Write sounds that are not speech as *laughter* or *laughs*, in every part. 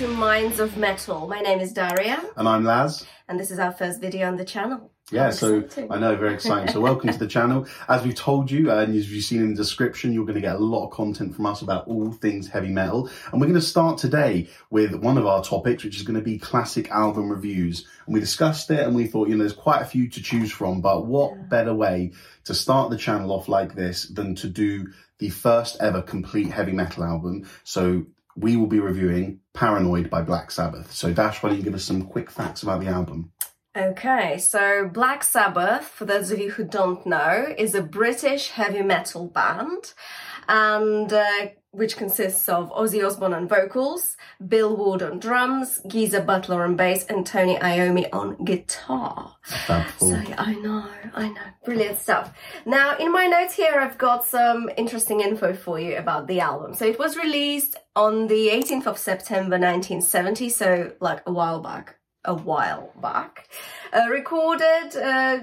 to Minds of Metal. My name is Daria, And I'm Laz. and this is our first video on the channel. Yeah, so exciting. I know, very exciting. So welcome to the channel. As we've told you, uh, and as you've seen in the description, you're going to get a lot of content from us about all things heavy metal. And we're going to start today with one of our topics, which is going to be classic album reviews. And we discussed it and we thought, you know, there's quite a few to choose from, but what better way to start the channel off like this than to do the first ever complete heavy metal album? So we will be reviewing Paranoid by Black Sabbath. So Dash, why don't you give us some quick facts about the album? Okay, so Black Sabbath, for those of you who don't know, is a British heavy metal band, and uh, which consists of Ozzy Osbourne on vocals, Bill Ward on drums, Geezer Butler on bass, and Tony Iommi on guitar. So yeah, I know, I know, brilliant stuff. Now, in my notes here, I've got some interesting info for you about the album. So it was released on the 18th of September 1970, so like a while back, a while back. Uh, recorded uh,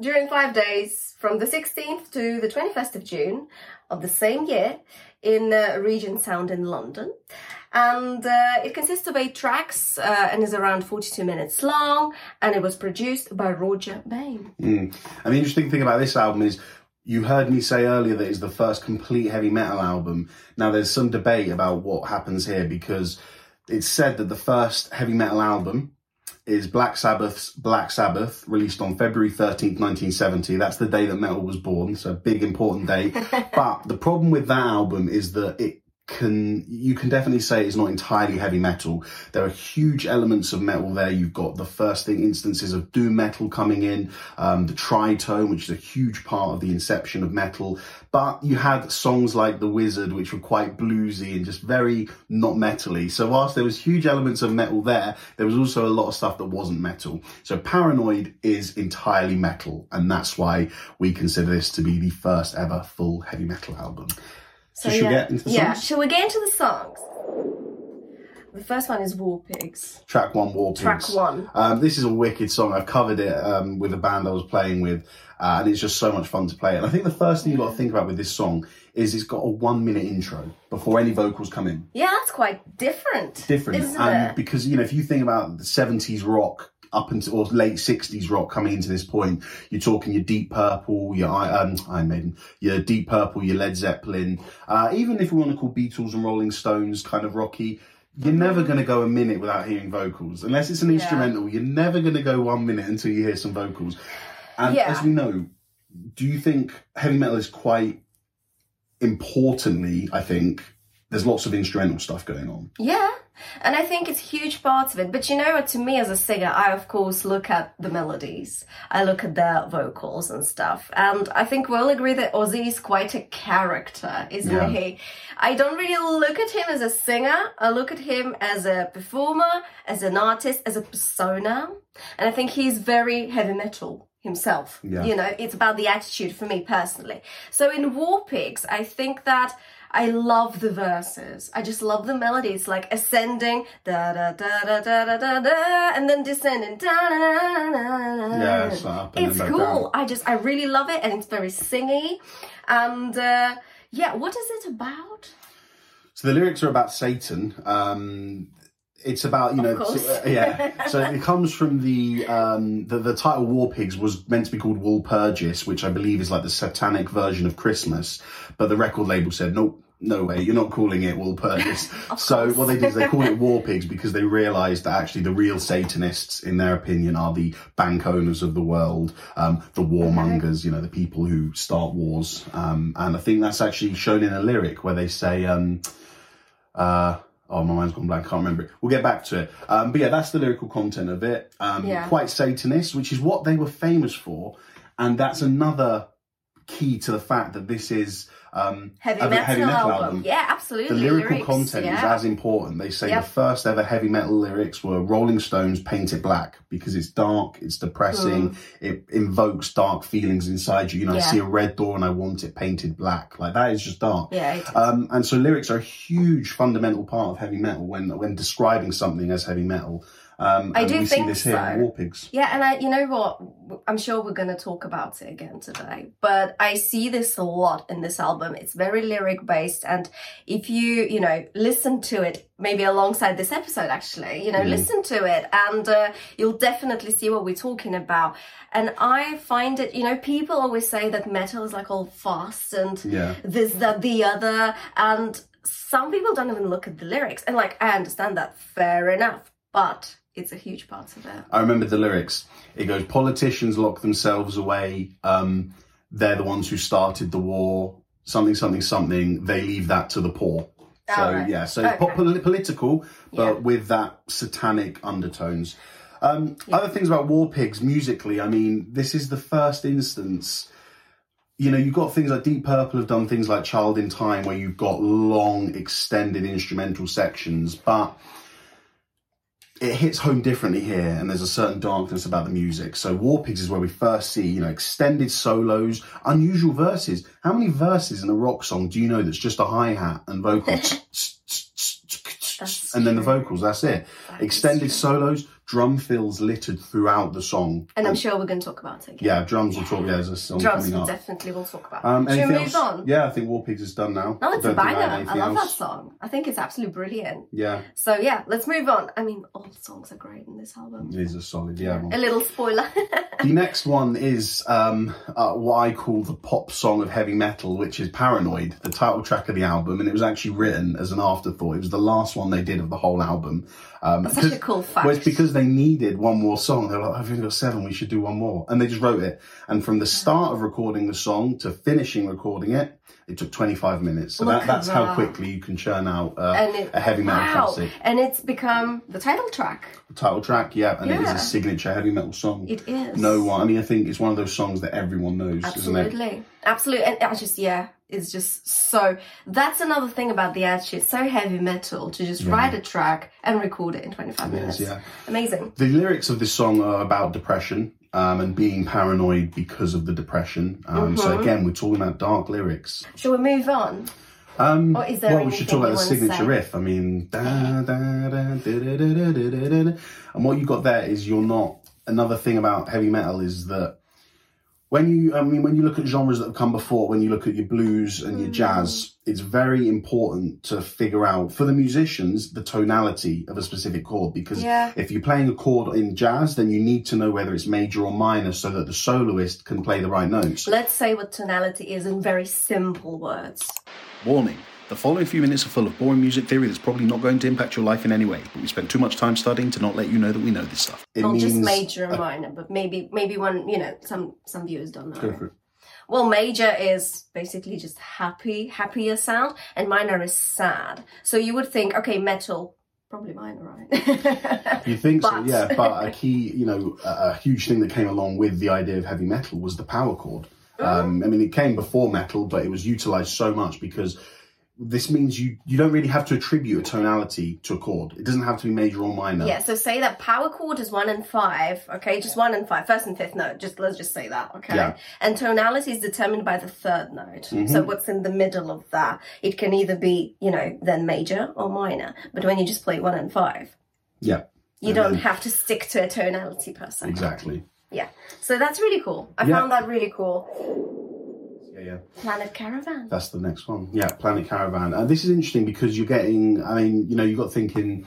during five days from the 16th to the 21st of June of the same year in uh, Regent Sound in London. And uh, it consists of eight tracks uh, and is around 42 minutes long. And it was produced by Rodger Bain. Mm. And the interesting thing about this album is you heard me say earlier that it's the first complete heavy metal album. Now there's some debate about what happens here because it's said that the first heavy metal album is Black Sabbath's Black Sabbath, released on February 13th, 1970. That's the day that metal was born, so a big important day. *laughs* but the problem with that album is that it can you can definitely say it's not entirely heavy metal. There are huge elements of metal there. You've got the first thing instances of doom metal coming in, um, the tritone, which is a huge part of the inception of metal. But you had songs like The Wizard, which were quite bluesy and just very not metally. So whilst there was huge elements of metal there, there was also a lot of stuff that wasn't metal. So Paranoid is entirely metal, and that's why we consider this to be the first ever full heavy metal album. So, we yeah. get into the Yeah, songs? shall we get into the songs? The first one is War Pigs. Track one, War Pigs. Track one. Um, this is a wicked song. I've covered it um, with a band I was playing with, uh, and it's just so much fun to play. And I think the first thing you've got to think about with this song is it's got a one minute intro before any vocals come in. Yeah, that's quite different. Different. Isn't and it? because, you know, if you think about the 70s rock up until or late 60s rock coming into this point, you're talking your Deep Purple, your I- um, Iron Maiden, your Deep Purple, your Led Zeppelin, uh, even if we want to call Beatles and Rolling Stones kind of rocky, you're never going to go a minute without hearing vocals. Unless it's an Yeah. instrumental, you're never going to go one minute until you hear some vocals. And Yeah. as we know, do you think heavy metal is quite importantly, I think, there's lots of instrumental stuff going on. Yeah, and I think it's a huge parts of it. But you know what? To me, as a singer, I of course look at the melodies. I look at their vocals and stuff. And I think we'll agree that Ozzy is quite a character, isn't Yeah. he? I don't really look at him as a singer. I look at him as a performer, as an artist, as a persona. And I think he's very heavy metal himself. Yeah. You know, it's about the attitude for me personally. So in War Pigs, I think that I love the verses. I just love the melody. It's like ascending, da da da da da da da, da and then descending. Da, da, da, da, Yeah, it's like up and it's then back cool. down. I just I really love it, and it's very singy. And uh, yeah, what is it about? So the lyrics are about Satan. Um, it's about you know course. so- uh, yeah. *laughs* So it comes from the, um, the the title War Pigs was meant to be called Walpurgis, which I believe is like the satanic version of Christmas. But the record label said nope. No way, you're not calling it Walpurgis. *laughs* so what they did is they called it War Pigs because they realised that actually the real Satanists, in their opinion, are the bank owners of the world, um, the warmongers, you know, the people who start wars. Um, and I think that's actually shown in a lyric where they say, um, uh, oh, my mind's gone blank. I can't remember it. We'll get back to it. Um, but yeah, that's the lyrical content of it. Um, Yeah. Quite Satanist, which is what they were famous for. And that's another key to the fact that this is um, Heavy a metal, album. Yeah, absolutely. The lyrical Lyrics, content is as important. They say Yep. the first ever heavy metal lyrics were Rolling Stones Paint It Black because it's dark, it's depressing, it invokes dark feelings inside you. You know, I Mm. See a red door and I want it painted black. Like that is just dark. Yeah. Um, and so lyrics are a huge fundamental part of heavy metal when when describing something as heavy metal. Um, I do we think see this here in so. War Pigs. Yeah, and I, you know what? I'm sure we're going to talk about it again today, but I see this a lot in this album. It's very lyric based. And if you, you know, listen to it, maybe alongside this episode, actually, you know, Mm. listen to it and uh, you'll definitely see what we're talking about. And I find it, you know, people always say that metal is like all fast and Yeah. this, that, the other. And some people don't even look at the lyrics. And like, I understand that, fair enough. But it's a huge part of it. I remember the lyrics. It goes, politicians lock themselves away. Um, they're the ones who started the war. Something, something, something. They leave that to the poor. So Alright. yeah, so Okay. po- poli- political, but Yeah. with that satanic undertones. Um, Other things about War Pigs musically. I mean, this is the first instance. You know, you've got things like Deep Purple have done things like Child in Time, where you've got long, extended instrumental sections, but it hits home differently here, and there's a certain darkness about the music. So War Pigs is where we first see, you know, extended solos, unusual verses. How many verses in a rock song do you know that's just a hi hat and vocals, *laughs* and then the vocals? That's it. That Extended solos, drum fills littered throughout the song. And I'm sure we're going to talk about it again. yeah, drums will talk. Yeah, there's a song Drums coming up. definitely will talk about. Um, Should we move on? Yeah, I think War Pigs is done now. No, it's a I banger. I anything love that song. I think it's absolutely brilliant. Yeah, So yeah, let's move on. I mean, all the songs are great in this album. it is a solid. Yeah. one. A little spoiler. *laughs* The next one is um, uh, what I call the pop song of heavy metal, which is Paranoid, the title track of the album, and it was actually written as an afterthought. It was the last one they did of the whole album. Um, That's such a cool fact. Well, it's because they needed one more song. They were like, I've only got seven, we should do one more. And they just wrote it. And from the start of recording the song to finishing recording it, it took 25 minutes. So that, at that's how quickly you can churn out uh, it, a heavy metal wow. classic. And it's become the title track. The Title track, yeah, and it is a signature heavy metal song. It is. No one, I mean, I think it's one of those songs that everyone knows? Absolutely. Absolutely. And I just, yeah, it's just so. That's another thing about the. It's so heavy metal to just Yeah. write a track and record it in 25 It minutes. is, yeah. Amazing. The lyrics of this song are about depression um, and being paranoid because of the depression. Um, So Mhm. again, we're talking about dark lyrics. Shall we move on? Um, Or is there well, we should talk about the signature riff. I mean, da, da, da, da, da, da, da, da, da. and what you got there is you're not. Another thing about heavy metal is that when you, I mean, when you look at genres that have come before, when you look at your blues and your Mm. jazz, it's very important to figure out for the musicians the tonality of a specific chord because Yeah. if you're playing a chord in jazz, then you need to know whether it's major or minor so that the soloist can play the right notes. Let's say what tonality is in very simple words. Warning the following few minutes are full of boring music theory that's probably not going to impact your life in any way, but we spent too much time studying to not let you know that we know this stuff. It Not just means- major and minor, but maybe maybe one, you know, some some viewers don't know. Go for it. Well, major is basically just happy, happier sound, and minor is sad. So you would think, okay, metal, probably minor, right? *laughs* You think so, yeah. But a *laughs* key, you know, a, a huge thing that came along with the idea of heavy metal was the power chord. Um, I mean, it came before metal, but it was utilized so much because this means you you don't really have to attribute a tonality to a chord. It doesn't have to be major or minor. yeah, so say that power chord is one and five, okay, just one and five, first and fifth note, just let's just say that, okay? Yeah. And tonality is determined by the third note. Mhm. So what's in the middle of that? It can either be, you know, then major or minor. But when you just play one and five, Yeah, you And don't then- have to stick to a tonality per se. exactly. Yeah. So that's really cool. I Yeah. found that really cool. Yeah. Planet Caravan. That's the next one. Yeah, Planet Caravan. And this is interesting because you're getting, I mean, you know, you got thinking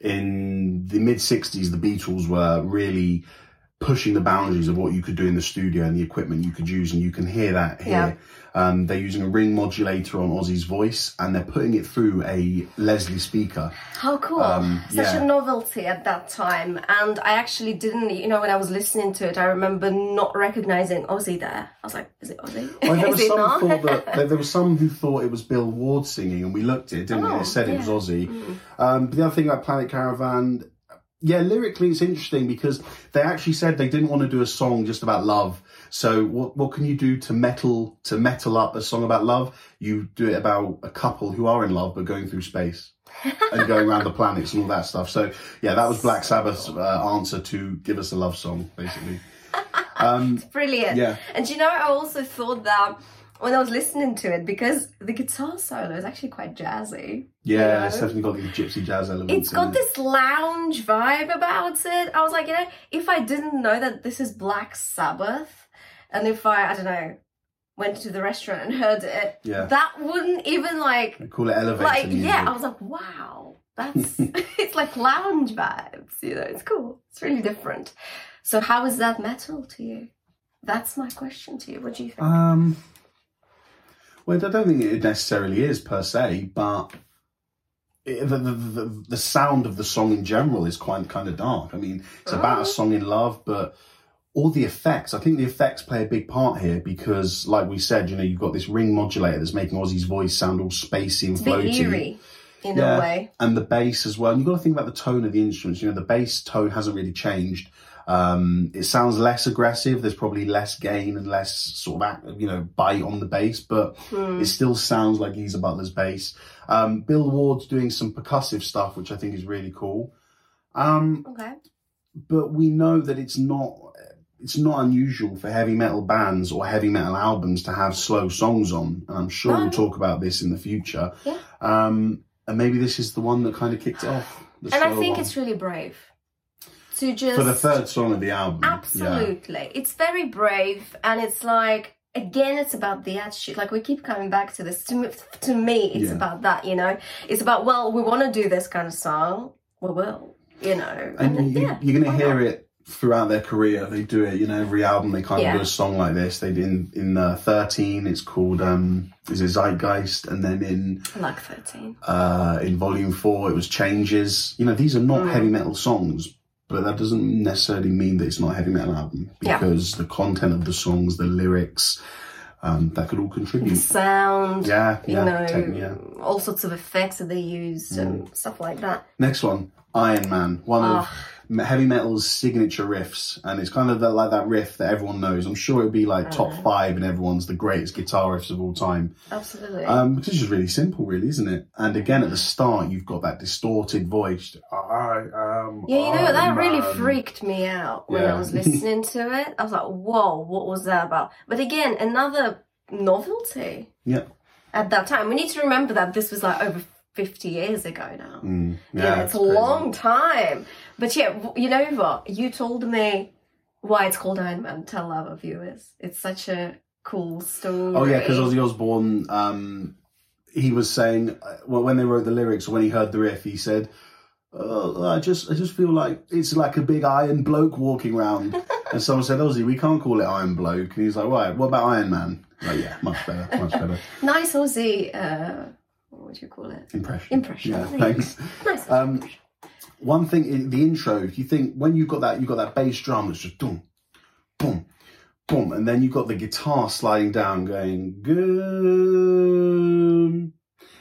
in the mid 60s, the Beatles were really pushing the boundaries of what you could do in the studio and the equipment you could use. And you can hear that here. Yeah. Um, they're using a ring modulator on Ozzy's voice and they're putting it through a Leslie speaker. How cool. Um, Such yeah. a novelty at that time. And I actually didn't, you know, when I was listening to it, I remember not recognizing Ozzy there. I was like, is it Ozzy? Well, there *laughs* was some thought *laughs* that there, there was some who thought it was Bill Ward singing, and we looked at it, didn't we? Oh, It said it was yeah. Ozzy. Mm. Um, but the other thing about Planet Caravan, yeah, lyrically it's interesting because they actually said they didn't want to do a song just about love. So what what can you do to metal to metal up a song about love? You do it about a couple who are in love but going through space *laughs* and going around the planets and all that stuff. So yeah, that was Black Sabbath's uh, answer to give us a love song, basically. *laughs* Um, Brilliant. yeah, And you know, I also thought that when I was listening to it because the guitar solo is actually quite jazzy. Yeah, know? it's definitely got these gypsy jazz elements. It's got it. this lounge vibe about it. I was like, you know, if I didn't know that this is Black Sabbath, and if I, I don't know, went to the restaurant and heard it, Yeah. that wouldn't even like, They call it elevator like, music. yeah, I was like, wow, that's, *laughs* *laughs* it's like lounge vibes, you know, it's cool. It's really different. So, how is that metal to you? That's my question to you. What do you think? Um, well, I don't think it necessarily is per se, but it, the, the, the the sound of the song in general is quite kind of dark. I mean, it's about a uh-huh. song in love, but all the effects. I think the effects play a big part here because, like we said, you know, you've got this ring modulator that's making Ozzy's voice sound all spacey and it's a bit floaty. eerie in Yeah. a way. and the bass as well. And you've got to think about the tone of the instruments. You know, the bass tone hasn't really changed. Um, it sounds less aggressive. There's probably less gain and less sort of, act- you know, bite on the bass, but Hmm. it still sounds like Geezer Butler's bass. Um, Bill Ward's doing some percussive stuff, which I think is really cool. Um, Okay. but we know that it's not it's not unusual for heavy metal bands or heavy metal albums to have slow songs on and i'm sure No. we'll talk about this in the future Yeah. um and maybe this is the one that kind of kicked it off And I think one. it's really brave to just for the third song of the album yeah. Absolutely. It's very brave and it's like again it's about the attitude. Like we keep coming back to this. To me, to me it's Yeah. about that, you know. It's about well, we want to do this kind of song. We will, you know. and then, you, yeah, you're going to hear not? it throughout their career they do it you know every album they kind Yeah. of do a song like this they did in in uh, 13 it's called um is it zeitgeist and then in I like 13. uh, in volume four, it was changes. You know, these are not Mm. heavy metal songs, but that doesn't necessarily mean that it's not a heavy metal album Yeah. because the content of the songs, the lyrics, um, that could all The contribute. sound, Yeah, you know, tech- yeah. all sorts of effects that they used and stuff like that. Next one, Iron Man, one of Ah. Heavy metal's signature riffs, and it's kind of that, like that riff that everyone knows. I'm sure it'd be like top Mm. five in everyone's the greatest guitar riffs of all time. Absolutely. Um, because it's just really simple, really, isn't it? And again, at the start, you've got that distorted voice. I am. Yeah, you know, that Iron really freaked me out when Yeah. I was *laughs* listening to it. I was like, whoa, what was that about? But again, another novelty Yeah. at that time. We need to remember that this was like over 50 years ago now. Mm, Yeah, it's, a crazy. long time. But yeah, you know what? You told me why it's called Iron Man. Tell our viewers. It's such a cool story. Oh yeah, because Ozzy Osbourne, um, he was saying uh, well, when they wrote the lyrics, when he heard the riff, he said, oh, "I just, I just feel like it's like a big iron bloke walking around." *laughs* and someone said, "Ozzy, we can't call it Iron Bloke." And he's like, "Right, what about Iron Man?" Like, yeah, much better, much better *laughs* Nice Ozzy, uh, what would you call it? impression. Impression. Yeah, thanks. *laughs* Nice. Um, one thing in the intro, if you think when you've got that, you've got that bass drum that's just boom, boom, boom, and then you've got the guitar sliding down, going good,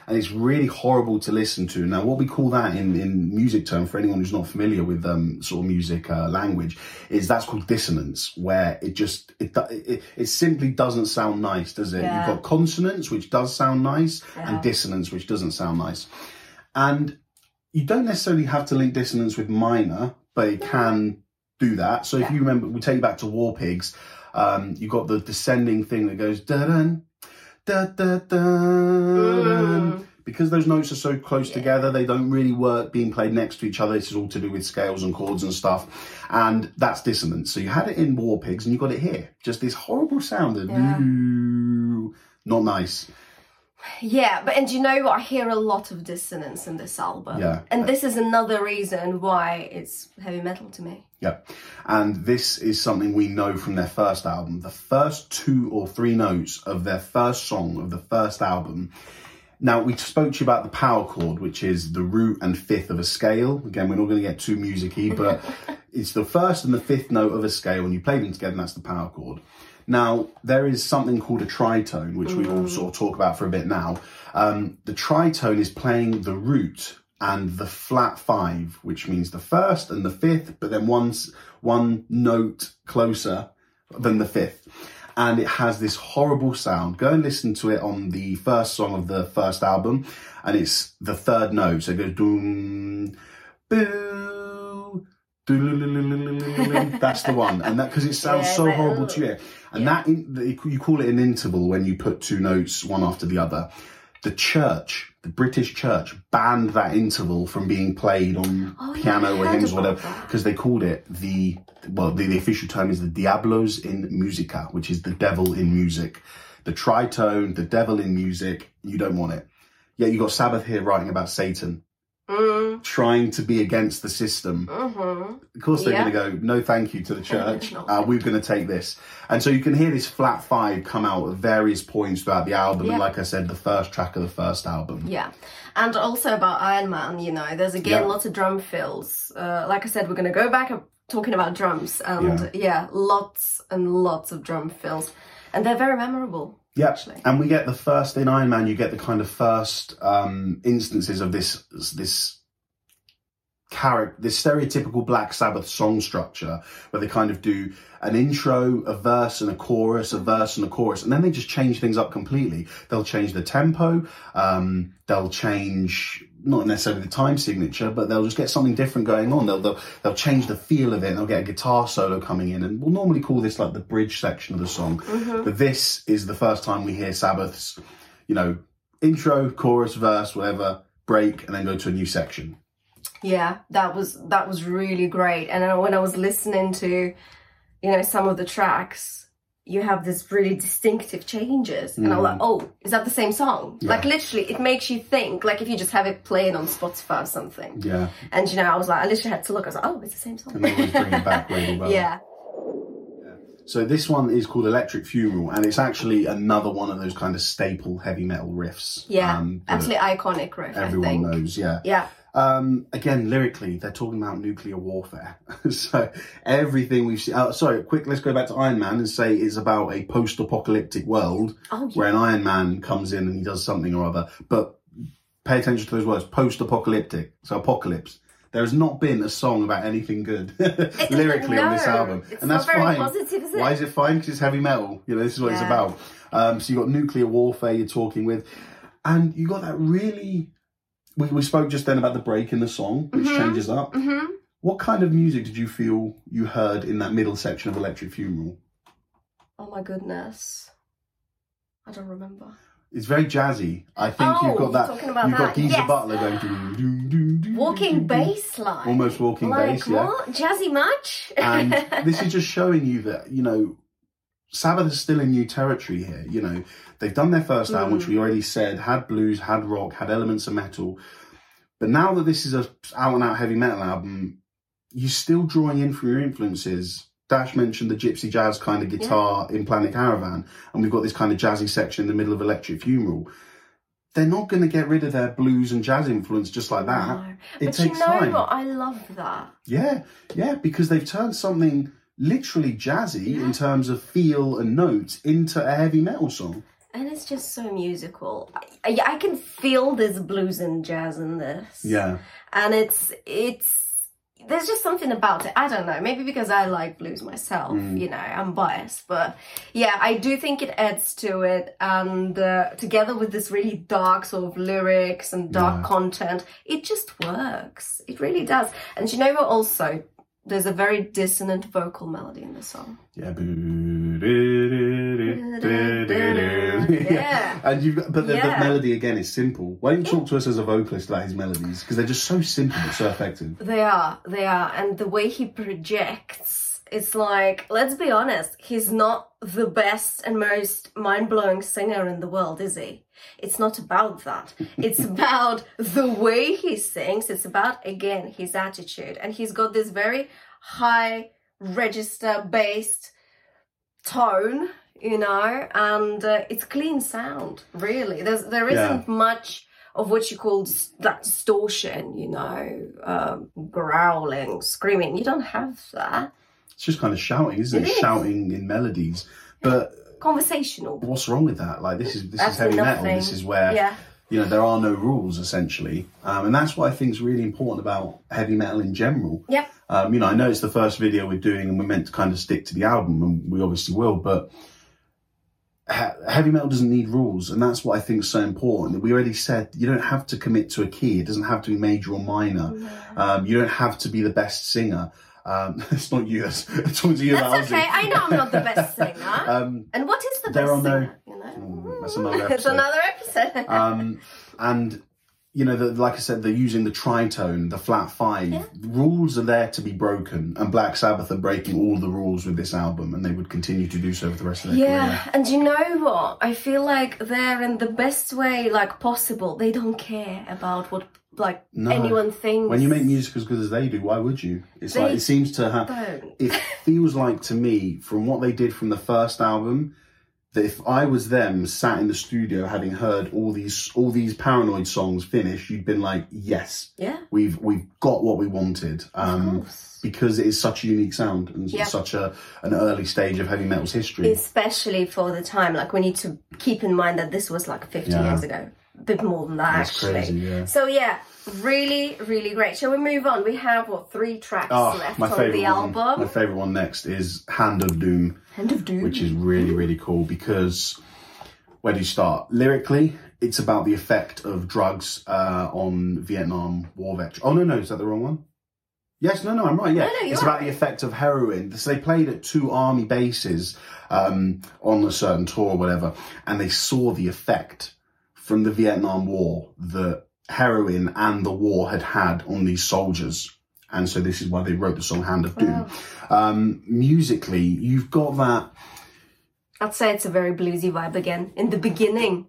and it's really horrible to listen to. Now, what we call that in in music term for anyone who's not familiar with um sort of music uh, language is that's called dissonance, where it just it it, it simply doesn't sound nice, does it? Yeah. You've got consonance, which does sound nice, Yeah. and dissonance, which doesn't sound nice, and you don't necessarily have to link dissonance with minor, but it can do that. So if Yeah. you remember, we take you back to War Pigs. Um, you got the descending thing that goes da dun da da. Mm. Because those notes are so close together, they don't really work being played next to each other. This is all to do with scales and chords and stuff, and that's dissonance. So you had it in War Pigs, and you got it here. Just this horrible sound of Yeah. not nice. Yeah, but and you know what? I hear a lot of dissonance in this album. Yeah. And this is another reason why it's heavy metal to me. Yeah. And this is something we know from their first album. The first two or three notes of their first song of the first album. Now, we spoke to you about the power chord, which is the root and fifth of a scale. Again, we're not going to get too musicy, but *laughs* it's the first and the fifth note of a scale. When you play them together, and that's the power chord. Now, there is something called a tritone, which we will sort of talk about for a bit now. Um, the tritone is playing the root and the flat five, which means the first and the fifth, but then one's one note closer than the fifth. And it has this horrible sound. Go and listen to it on the first song of the first album, and it's the third note. So it goes doom, boo, That's the one, and that because it sounds Yeah, so horrible to hear. And that in, you call it an interval when you put two notes one after the other. The church, the British church, banned that interval from being played on Oh, piano I or hymns, or whatever, because they called it the well, the, the official term is the Diabolus in Musica, which is the devil in music. The tritone, the devil in music. You don't want it. Yet you got Sabbath here writing about Satan, Mm, trying to be against the system. hmm Of course, they're Yeah. going to go, no, thank you to the church. No. Uh, we're going to take this. And so you can hear this flat five come out at various points throughout the album. Yeah. And like I said, the first track of the first album. Yeah, and also about Iron Man, you know, there's again Yeah. lots of drum fills. Uh, like I said, we're gonna go back up talking about drums, and yeah. lots and lots of drum fills, and they're very memorable. Yeah. Actually. And we get the first, in Iron Man, you get the kind of first um, instances of this, this character, this stereotypical Black Sabbath song structure where they kind of do an intro, a verse and a chorus, a verse and a chorus, and then they just change things up completely. They'll change the tempo, um, they'll change not necessarily the time signature, but they'll just get something different going on. They'll, they'll they'll change the feel of it. And they'll get a guitar solo coming in, and we'll normally call this like the bridge section of the song. But this is the first time we hear Sabbath's, you know, intro, chorus, verse, whatever, break, and then go to a new section. Yeah, that was that was really great. And when I was listening to, you know, some of the tracks, you have this really distinctive changes, and I'm like, oh, is that the same song? Like literally, it makes you think. Like if you just have it playing on Spotify or something. Yeah, And you know, I was like, I literally had to look. I was like, oh, it's the same song. and bring it back really well. *laughs* yeah. So this one is called Electric Funeral, and it's actually another one of those kind of staple heavy metal riffs. Yeah, um, absolutely iconic riff. I Everyone think. knows, yeah. Yeah, Um, again, lyrically, they're talking about nuclear warfare. *laughs* so everything we've seen. Uh, sorry, quick. Let's go back to Iron Man and say it's about a post-apocalyptic world Oh, yeah. where an Iron Man comes in and he does something or other. But pay attention to those words: post-apocalyptic. So apocalypse. There has not been a song about anything good *laughs* lyrically on this album, and that's fine. positive, is? Why is it fine? Because it's heavy metal. You know, this is what it's about. Um, so you have got nuclear warfare. You're talking with, and you got that really. We, we spoke just then about the break in the song, which changes up. hmm What kind of music did you feel you heard in that middle section of Electric Funeral? Oh my goodness, I don't remember. It's very jazzy. I think Oh, you've got that. talking about you've got. Geezer Yes. Butler going. doo, doo, doo, Walking bass line. Almost walking like, bass, yeah. What? Jazzy much? and *laughs* this is just showing you that you know Sabbath is still in new territory here. You know they've done their first album, which hmm. we already said had blues, had rock, had elements of metal, but now that this is a out and out heavy metal album, you're still drawing in from your influences. Dash mentioned the gypsy jazz kind of guitar in Planet Caravan, and we've got this kind of jazzy section in the middle of Electric Funeral. They're not going to get rid of their blues and jazz influence just like that. No. It but takes you know time. what? I love that. Yeah, yeah, because they've turned something literally jazzy in terms of feel and notes into a heavy metal song. And it's just so musical. I, I, I can feel there's blues and jazz in this. Yeah, And it's, it's, there's just something about it. I don't know. Maybe because I like blues myself, Mm. you know, I'm biased. But yeah, I do think it adds to it. And uh, together with this really dark sort of lyrics and dark Yeah. content, it just works. It really does. And you know what also? There's a very dissonant vocal melody in the song. yeah. *laughs* Yeah. And you, but the, the melody again is simple. Why don't you talk to us as a vocalist about his melodies because they're just so simple but so effective. They are, they are. And the way he projects, it's like, let's be honest, he's not the best and most mind blowing singer in the world, is he? It's not about that. It's about the way he sings. It's about, again, his attitude. And he's got this very high register based tone, you know, and uh, it's clean sound, really. There's, there Yeah. isn't much of what you call that distortion, you know, um, growling, screaming. You don't have that. It's just kind of shouting, isn't it? It is. Shouting in melodies. But Conversational. what's wrong with that? Like this is this is Absolutely heavy metal. This is where Yeah. you know there are no rules essentially, um, and that's why I think is really important about heavy metal in general. Yep. Um, you know, I know it's the first video we're doing, and we're meant to kind of stick to the album, and we obviously will. But heavy metal doesn't need rules, and that's what I think is so important. We already said you don't have to commit to a key; it doesn't have to be major or minor. Um, you don't have to be the best singer. Um, *laughs* it's not you. That's I'm talking to you about That's okay. I know I'm not the best *laughs* singer. um, and what is the best are no- singer? You know? Mm, that's another it's episode. another episode. *laughs* um, and you know, the, like I said, they're using the tritone, the flat five. Yeah. Rules are there to be broken, and Black Sabbath are breaking all the rules with this album, and they would continue to do so for the rest of their Yeah, career. and you know what? I feel like they're in the best way like possible. They don't care about what like No. anyone thinks. When you make music as good as they do, why would you? It's They like it seems to have. don't. It feels like to me, from what they did from the first album, that if I was them, sat in the studio, having heard all these all these Paranoid songs finish, you'd been like, yes, Yeah, we've we've got what we wanted. Um, because it is such a unique sound and Yeah. such a an early stage of heavy metal's history. Especially for the time, like we need to keep in mind that this was like 50 Yeah. years ago. Bit more than that, That's actually. crazy, yeah. So yeah, really, really great. Shall we move on? We have what three tracks Oh, left on the one. My favorite one next is Hand of Doom, End of Doom. which is really really cool because where do you start? Lyrically, it's about the effect of drugs uh, on Vietnam War veterans. Oh no, no, is that the wrong one? Yes, no, no, I'm right. Yeah, No, no, it's about right. the effect of heroin. So they played at two army bases um, on a certain tour or whatever, and they saw the effect from the Vietnam War that heroin and the war had had on these soldiers. And so this is why they wrote the song Hand of Doom. Um, musically, you've got that I'd say it's a very bluesy vibe again. In the beginning,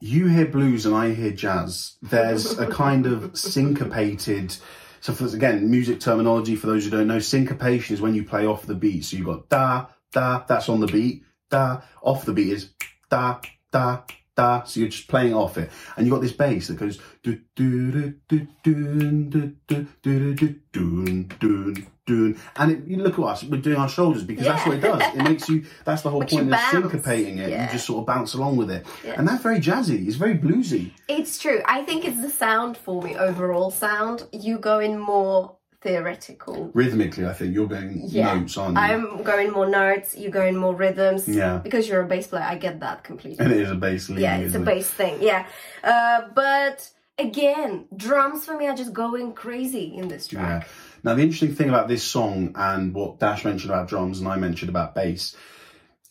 you hear blues and I hear jazz. There's a *laughs* kind of syncopated. So, for, again, music terminology for those who don't know, syncopation is when you play off the beat. So you've got da da, that's on the beat. Da off the beat is da da da. So you're just playing off it, and you have got this bass that goes do do do do do do do do do do do do, and it, you look at us, we're doing our shoulders because that's what it does. It makes you. That's the whole point of bounce. syncopating it. Yeah. You just sort of bounce along with it, Yeah. and that's very jazzy. It's very bluesy. it's true. I think it's the sound for me, overall sound. You go in more theoretical. Rhythmically, I think you're going Yeah. notes, aren't you? I'm going more notes, you're going more rhythms. Yeah. Because you're a bass player, I get that completely. and it is a bass lead. yeah, it's a it? bass thing. Yeah. Uh, but again, drums for me are just going crazy in this Yeah. track. Now, the interesting thing about this song and what Dash mentioned about drums and I mentioned about bass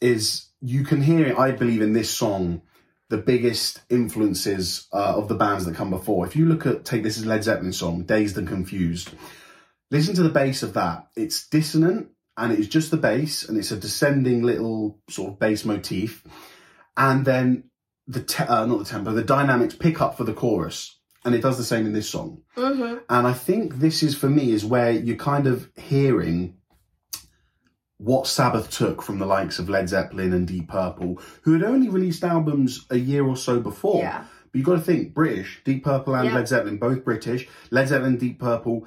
is you can hear, I believe, in this song, the biggest influences uh, of the bands that come before. If you look at, take this as Led Zeppelin song, Dazed and Confused, listen to the bass of that. It's dissonant and it's just the bass and it's a descending little sort of bass motif. And then the, te- uh, not the tempo, the dynamics pick up for the chorus. And it does the same in this song. Mm-hmm. And I think this is for me is where you're kind of hearing what Sabbath took from the likes of Led Zeppelin and Deep Purple, who had only released albums a year or so before. Yeah. But you've got to think British, Deep Purple and Yeah. Led Zeppelin, both British. Led Zeppelin Deep Purple,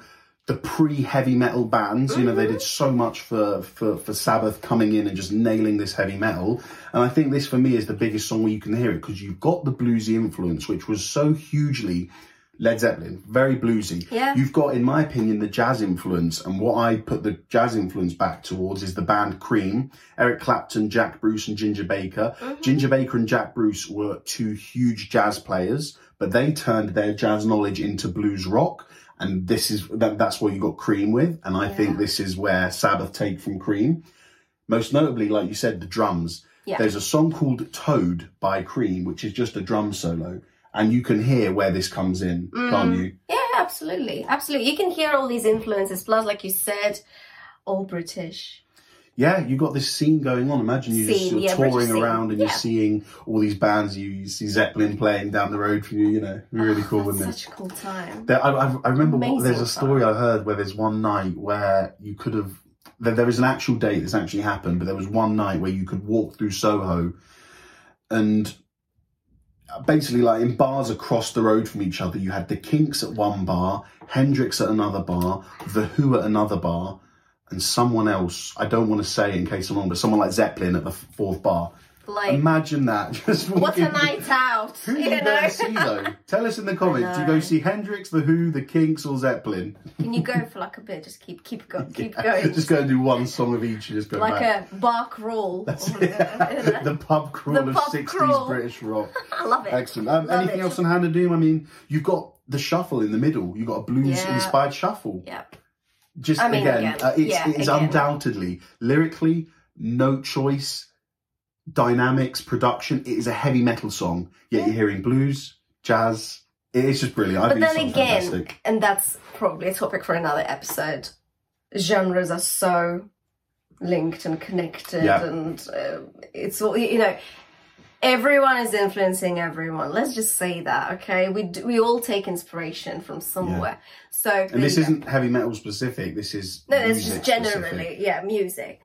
the pre-heavy metal bands, you know, they did mm-hmm. so much for, for, for Sabbath coming in and just nailing this heavy metal. And I think this for me is the biggest song where you can hear it because you've got the bluesy influence, which was so hugely Led Zeppelin, very bluesy. Yeah. You've got, in my opinion, the jazz influence, and what I put the jazz influence back towards is the band Cream, Eric Clapton, Jack Bruce, and Ginger Baker. Mm-hmm. Ginger Baker and Jack Bruce were two huge jazz players, but they turned their jazz knowledge into blues rock, and this is that, that's what you got Cream with, and I think this is where Sabbath take from Cream. Most notably, like you said, the drums. Yeah. There's a song called Toad by Cream, which is just a drum solo. And you can hear where this comes in, can't mm. you? Yeah, absolutely. Absolutely. You can hear all these influences, plus, like you said, all British. Yeah, you got this scene going on. Imagine you're just you're yeah, touring around and Yeah. you're seeing all these bands. You, you see Zeppelin playing down the road from you. You know, really ah, cool, That's such a cool time. There, I, I, I remember Amazing there's a time. story I heard where there's one night where you could have. There, there is an actual date that's actually happened, but there was one night where you could walk through Soho, and basically, like in bars across the road from each other, you had the Kinks at one bar, Hendrix at another bar, The Who at another bar, and someone else. I don't want to say in case I'm wrong, but someone like Zeppelin at the fourth bar. Like, Imagine that. *laughs* Just what a night out, *laughs* who do you you go know? to see though? Tell us in the comments. Do you go see Hendrix, The Who, The Kinks, or Zeppelin? Can you go for like a bit? Just keep keep go, *laughs* keep going. just go and do one song of each and just go like back. a bark roll. the pub crawl The of pub 60s crawl. British rock. I love it. Excellent. Um, Love anything it. else on Hand of Doom? I mean, you've got the shuffle in the middle. You've got a blues Yeah. inspired shuffle. Yep. Just I mean, again, again, uh, it's, yeah, it's again. undoubtedly lyrically, no choice, dynamics, production. It is a heavy metal song. Yet you're hearing blues, jazz. It is just brilliant. I But then it's again, fantastic. and that's probably a topic for another episode. Genres are so linked and connected, Yeah. and uh, it's all you know. Everyone is influencing everyone. Let's just say that, okay? We d- we all take inspiration from somewhere. So And this isn't heavy metal specific. This is no, it's just generally specific. yeah, music.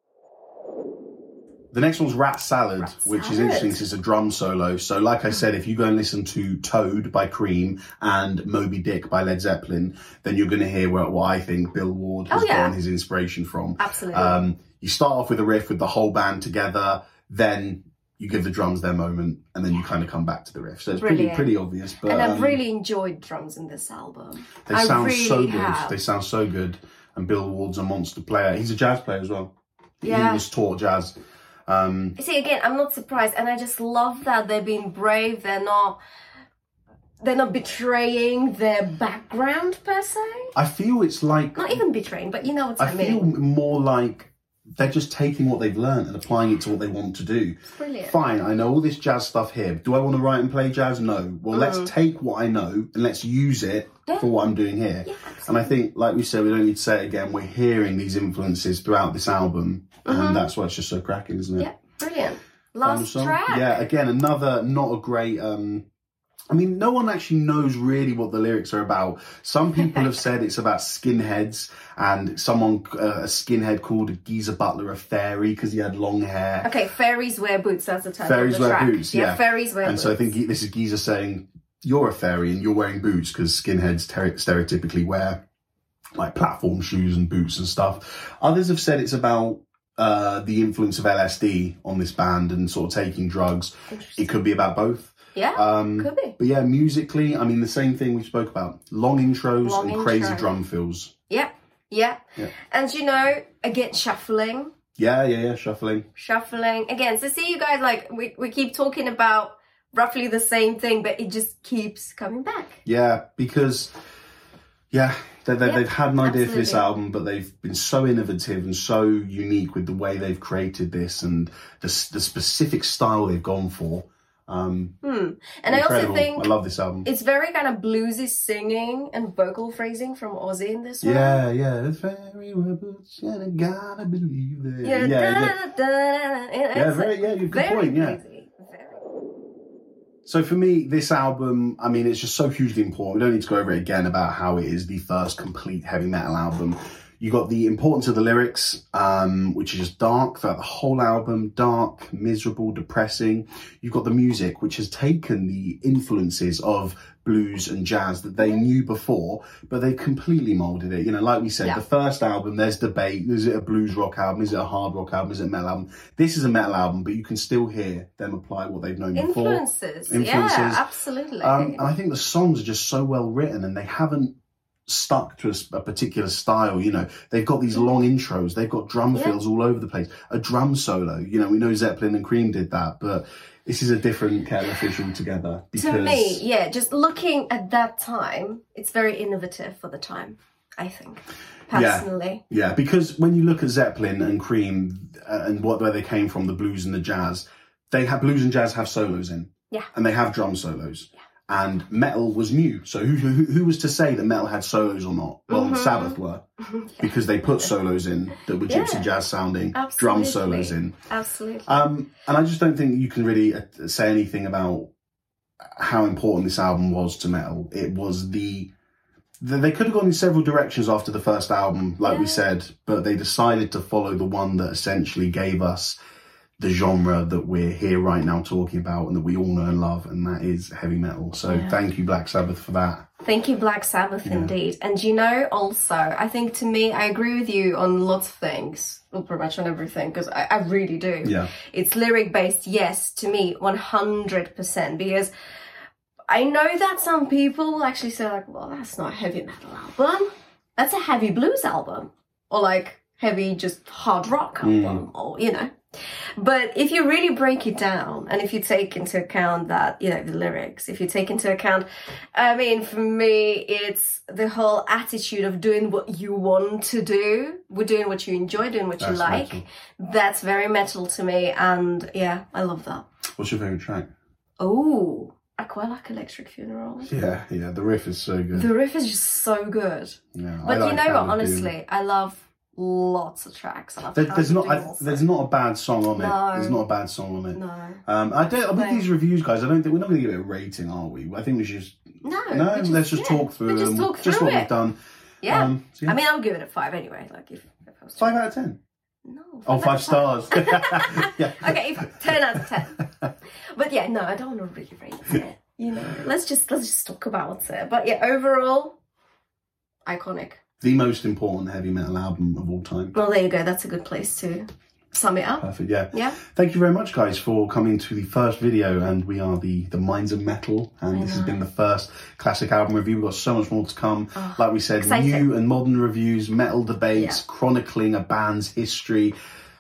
The next one's Rat Salad, Rat which is Salad. interesting 'cause it's a drum solo. So, like I said, if you go and listen to Toad by Cream and Moby Dick by Led Zeppelin, then you're going to hear what, what I think Bill Ward has Oh, yeah. drawn his inspiration from. Absolutely. Um, you start off with a riff with the whole band together, then you give the drums their moment, and then you kind of come back to the riff. So it's pretty Brilliant. pretty obvious. But and I've um, really enjoyed drums in this album. they I sound really so good. have. They sound so good. And Bill Ward's a monster player. He's a jazz player as well. Yeah. He was taught jazz. Um, See, again, I'm not surprised, and I just love that they're being brave. They're not. They're not betraying their background per se. I feel it's like Not even betraying, but you know what I, mean. I feel more like they're just taking what they've learned and applying it to what they want to do. Brilliant. Fine, I know all this jazz stuff here. Do I want to write and play jazz? No. Well, let's take what I know and let's use it Mm. Yeah. for what I'm doing here. Yeah, and I think, like we said, we don't need to say it again. We're hearing these influences throughout this album, and that's why it's just so cracking, isn't it? Mm-hmm. Yeah, brilliant. Last track. Yeah, again, another not a great. um I mean, no one actually knows really what the lyrics are about. Some people have said it's about skinheads, and someone, uh, a skinhead called Geezer Butler a fairy because he had long hair. Okay, fairies wear boots. That's the title Fairies the wear track. boots, yeah. fairies wear And boots. so I think he- this is Geezer saying, "You're a fairy and you're wearing boots because skinheads ter- stereotypically wear like platform shoes and boots and stuff." Others have said it's about uh, the influence of LSD on this band and sort of taking drugs. It could be about both. Yeah, Um, could be. but yeah, musically, I mean, the same thing we spoke about: long intros Long and crazy drum fills. Yeah, yeah, Yeah. And you know, again, shuffling. Yeah, yeah, yeah, shuffling. shuffling again so see you guys like we, we keep talking about roughly the same thing but it just keeps coming back Yeah, because yeah, they, they, they've had an idea for this album, but they've been so innovative and so unique with the way they've created this and the the specific style they've gone for. Um, hmm. and i also think I love this album. it's very kind of bluesy singing and vocal phrasing from ozzy in this one Yeah, yeah, it's very boots and I gotta believe it. yeah, yeah, yeah. da-da-da-da-da. Yeah, very- yeah, good very point, yeah. crazy. Very. So for me, this album, I mean, it's just so hugely important. We don't need to go over it again about how it is the first complete heavy metal album. You got the importance of the lyrics, um, which is just dark throughout the whole album, dark, miserable, depressing. You've got the music, which has taken the influences of blues and jazz that they knew before, but they completely molded it. You know, like we said, Yeah. the first album, there's debate. Is it a blues rock album? Is it a hard rock album? Is it a metal album? This is a metal album, but you can still hear them apply what they've known before. influences. yeah absolutely Um, and I think the songs are just so well written and they haven't stuck to a particular style. You know, they've got these long intros, they've got drum Yeah. fills all over the place, a drum solo. You know, we know Zeppelin and Cream did that, but this is a different kettle of fish altogether. Because, to me yeah just looking at that time it's very innovative for the time i think Yeah. personally Yeah, because when you look at Zeppelin and Cream uh, and what where they came from, the blues and the jazz, they have blues and jazz have solos in. Yeah. And they have drum solos. And metal was new. So who, who who was to say that metal had solos or not? Well, Mhm. Sabbath were *laughs* because they put solos in that were gypsy Yeah. jazz sounding, drum solos in. absolutely Um, and I just don't think you can really uh, say anything about how important this album was to metal. It was the th- they could have gone in several directions after the first album, like we said, but they decided to follow the one that essentially gave us the genre that we're here right now talking about and that we all know and love, and that is heavy metal. So Yeah. thank you, Black Sabbath, for that. Thank you, Black Sabbath, Yeah. indeed. And you know, also, I think to me, I agree with you on lots of things, well, pretty much on everything, because I, I really do. Yeah. It's lyric based, yes, to me, 100%. Because I know that some people will actually say, like, well, that's not a heavy metal album. That's a heavy blues album. Or like heavy, just hard rock Mm. album. Or, you know. But if you really break it down, and if you take into account that, you know, the lyrics, if you take into account, I mean, for me, it's the whole attitude of doing what you want to do, we're doing what you enjoy, doing what you like. metal. That's very metal to me, and yeah, I love that. What's your favourite track? Oh, I quite like Electric Funeral. Yeah, yeah, the riff is so good. The riff is just so good. yeah, I But you know what? Honestly, I love lots of tracks. I There, there's not I, there's not a bad song on it. There's not a bad song on it. no, Um, I don't. With No. these reviews, guys, I don't think we're not going to give it a rating, are we? I think we should. Just, no. no, we let's just yeah, talk through just them. talk just what it. we've done. Yeah. Um, so yeah. I mean, I'll give it a five anyway. Like if, if I was five out of ten. No. Oh, out five stars. *laughs* *laughs* yeah. okay, ten out of ten. But yeah, no, I don't want to really rate it. You know, let's just let's just talk about it. But yeah, overall, iconic. The most important heavy metal album of all time. Well, there you go. That's a good place to sum it up. Perfect. Yeah. Yeah. Thank you very much, guys, for coming to the first video. And we are the the Minds of Metal, and this has been the first classic album review. We've got so much more to come. like we said, exciting. new and modern reviews, metal debates, Yeah. chronicling a band's history.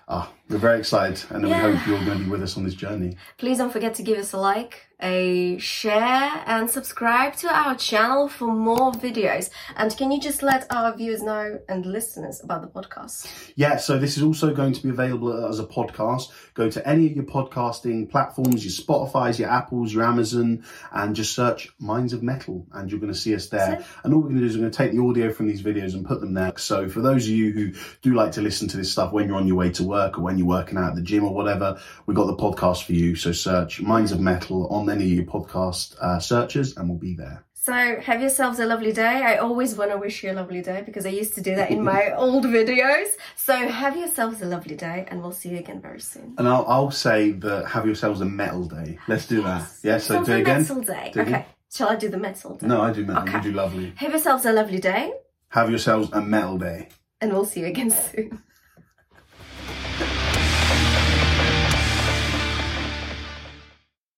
Ah, we're very excited, and Yeah. we hope you're going to be with us on this journey. Please don't forget to give us a like, a share, and subscribe to our channel for more videos. And can you just let our viewers know and listeners about the podcast? Yeah, so this is also going to be available as a podcast. Go to any of your podcasting platforms, your Spotify's, your Apples, your Amazon, and just search Minds of Metal, and you're going to see us there. And all we're going to do is we're going to take the audio from these videos and put them there. So for those of you who do like to listen to this stuff when you're on your way to work or when you're working out at the gym or whatever, we've got the podcast for you. So search Minds of Metal on any of your podcast uh, searches, and we'll be there. So have yourselves a lovely day. I always want to wish you a lovely day because I used to do that in my *laughs* old videos. So have yourselves a lovely day and we'll see you again very soon. And I'll, I'll say that have yourselves a metal day. Let's do that. Yeah, so do it again. metal day. Do okay. again. Shall I do the metal day? No, I do metal. Okay. You do lovely. Have yourselves a lovely day Have yourselves a metal day. and we'll see you again *laughs* soon.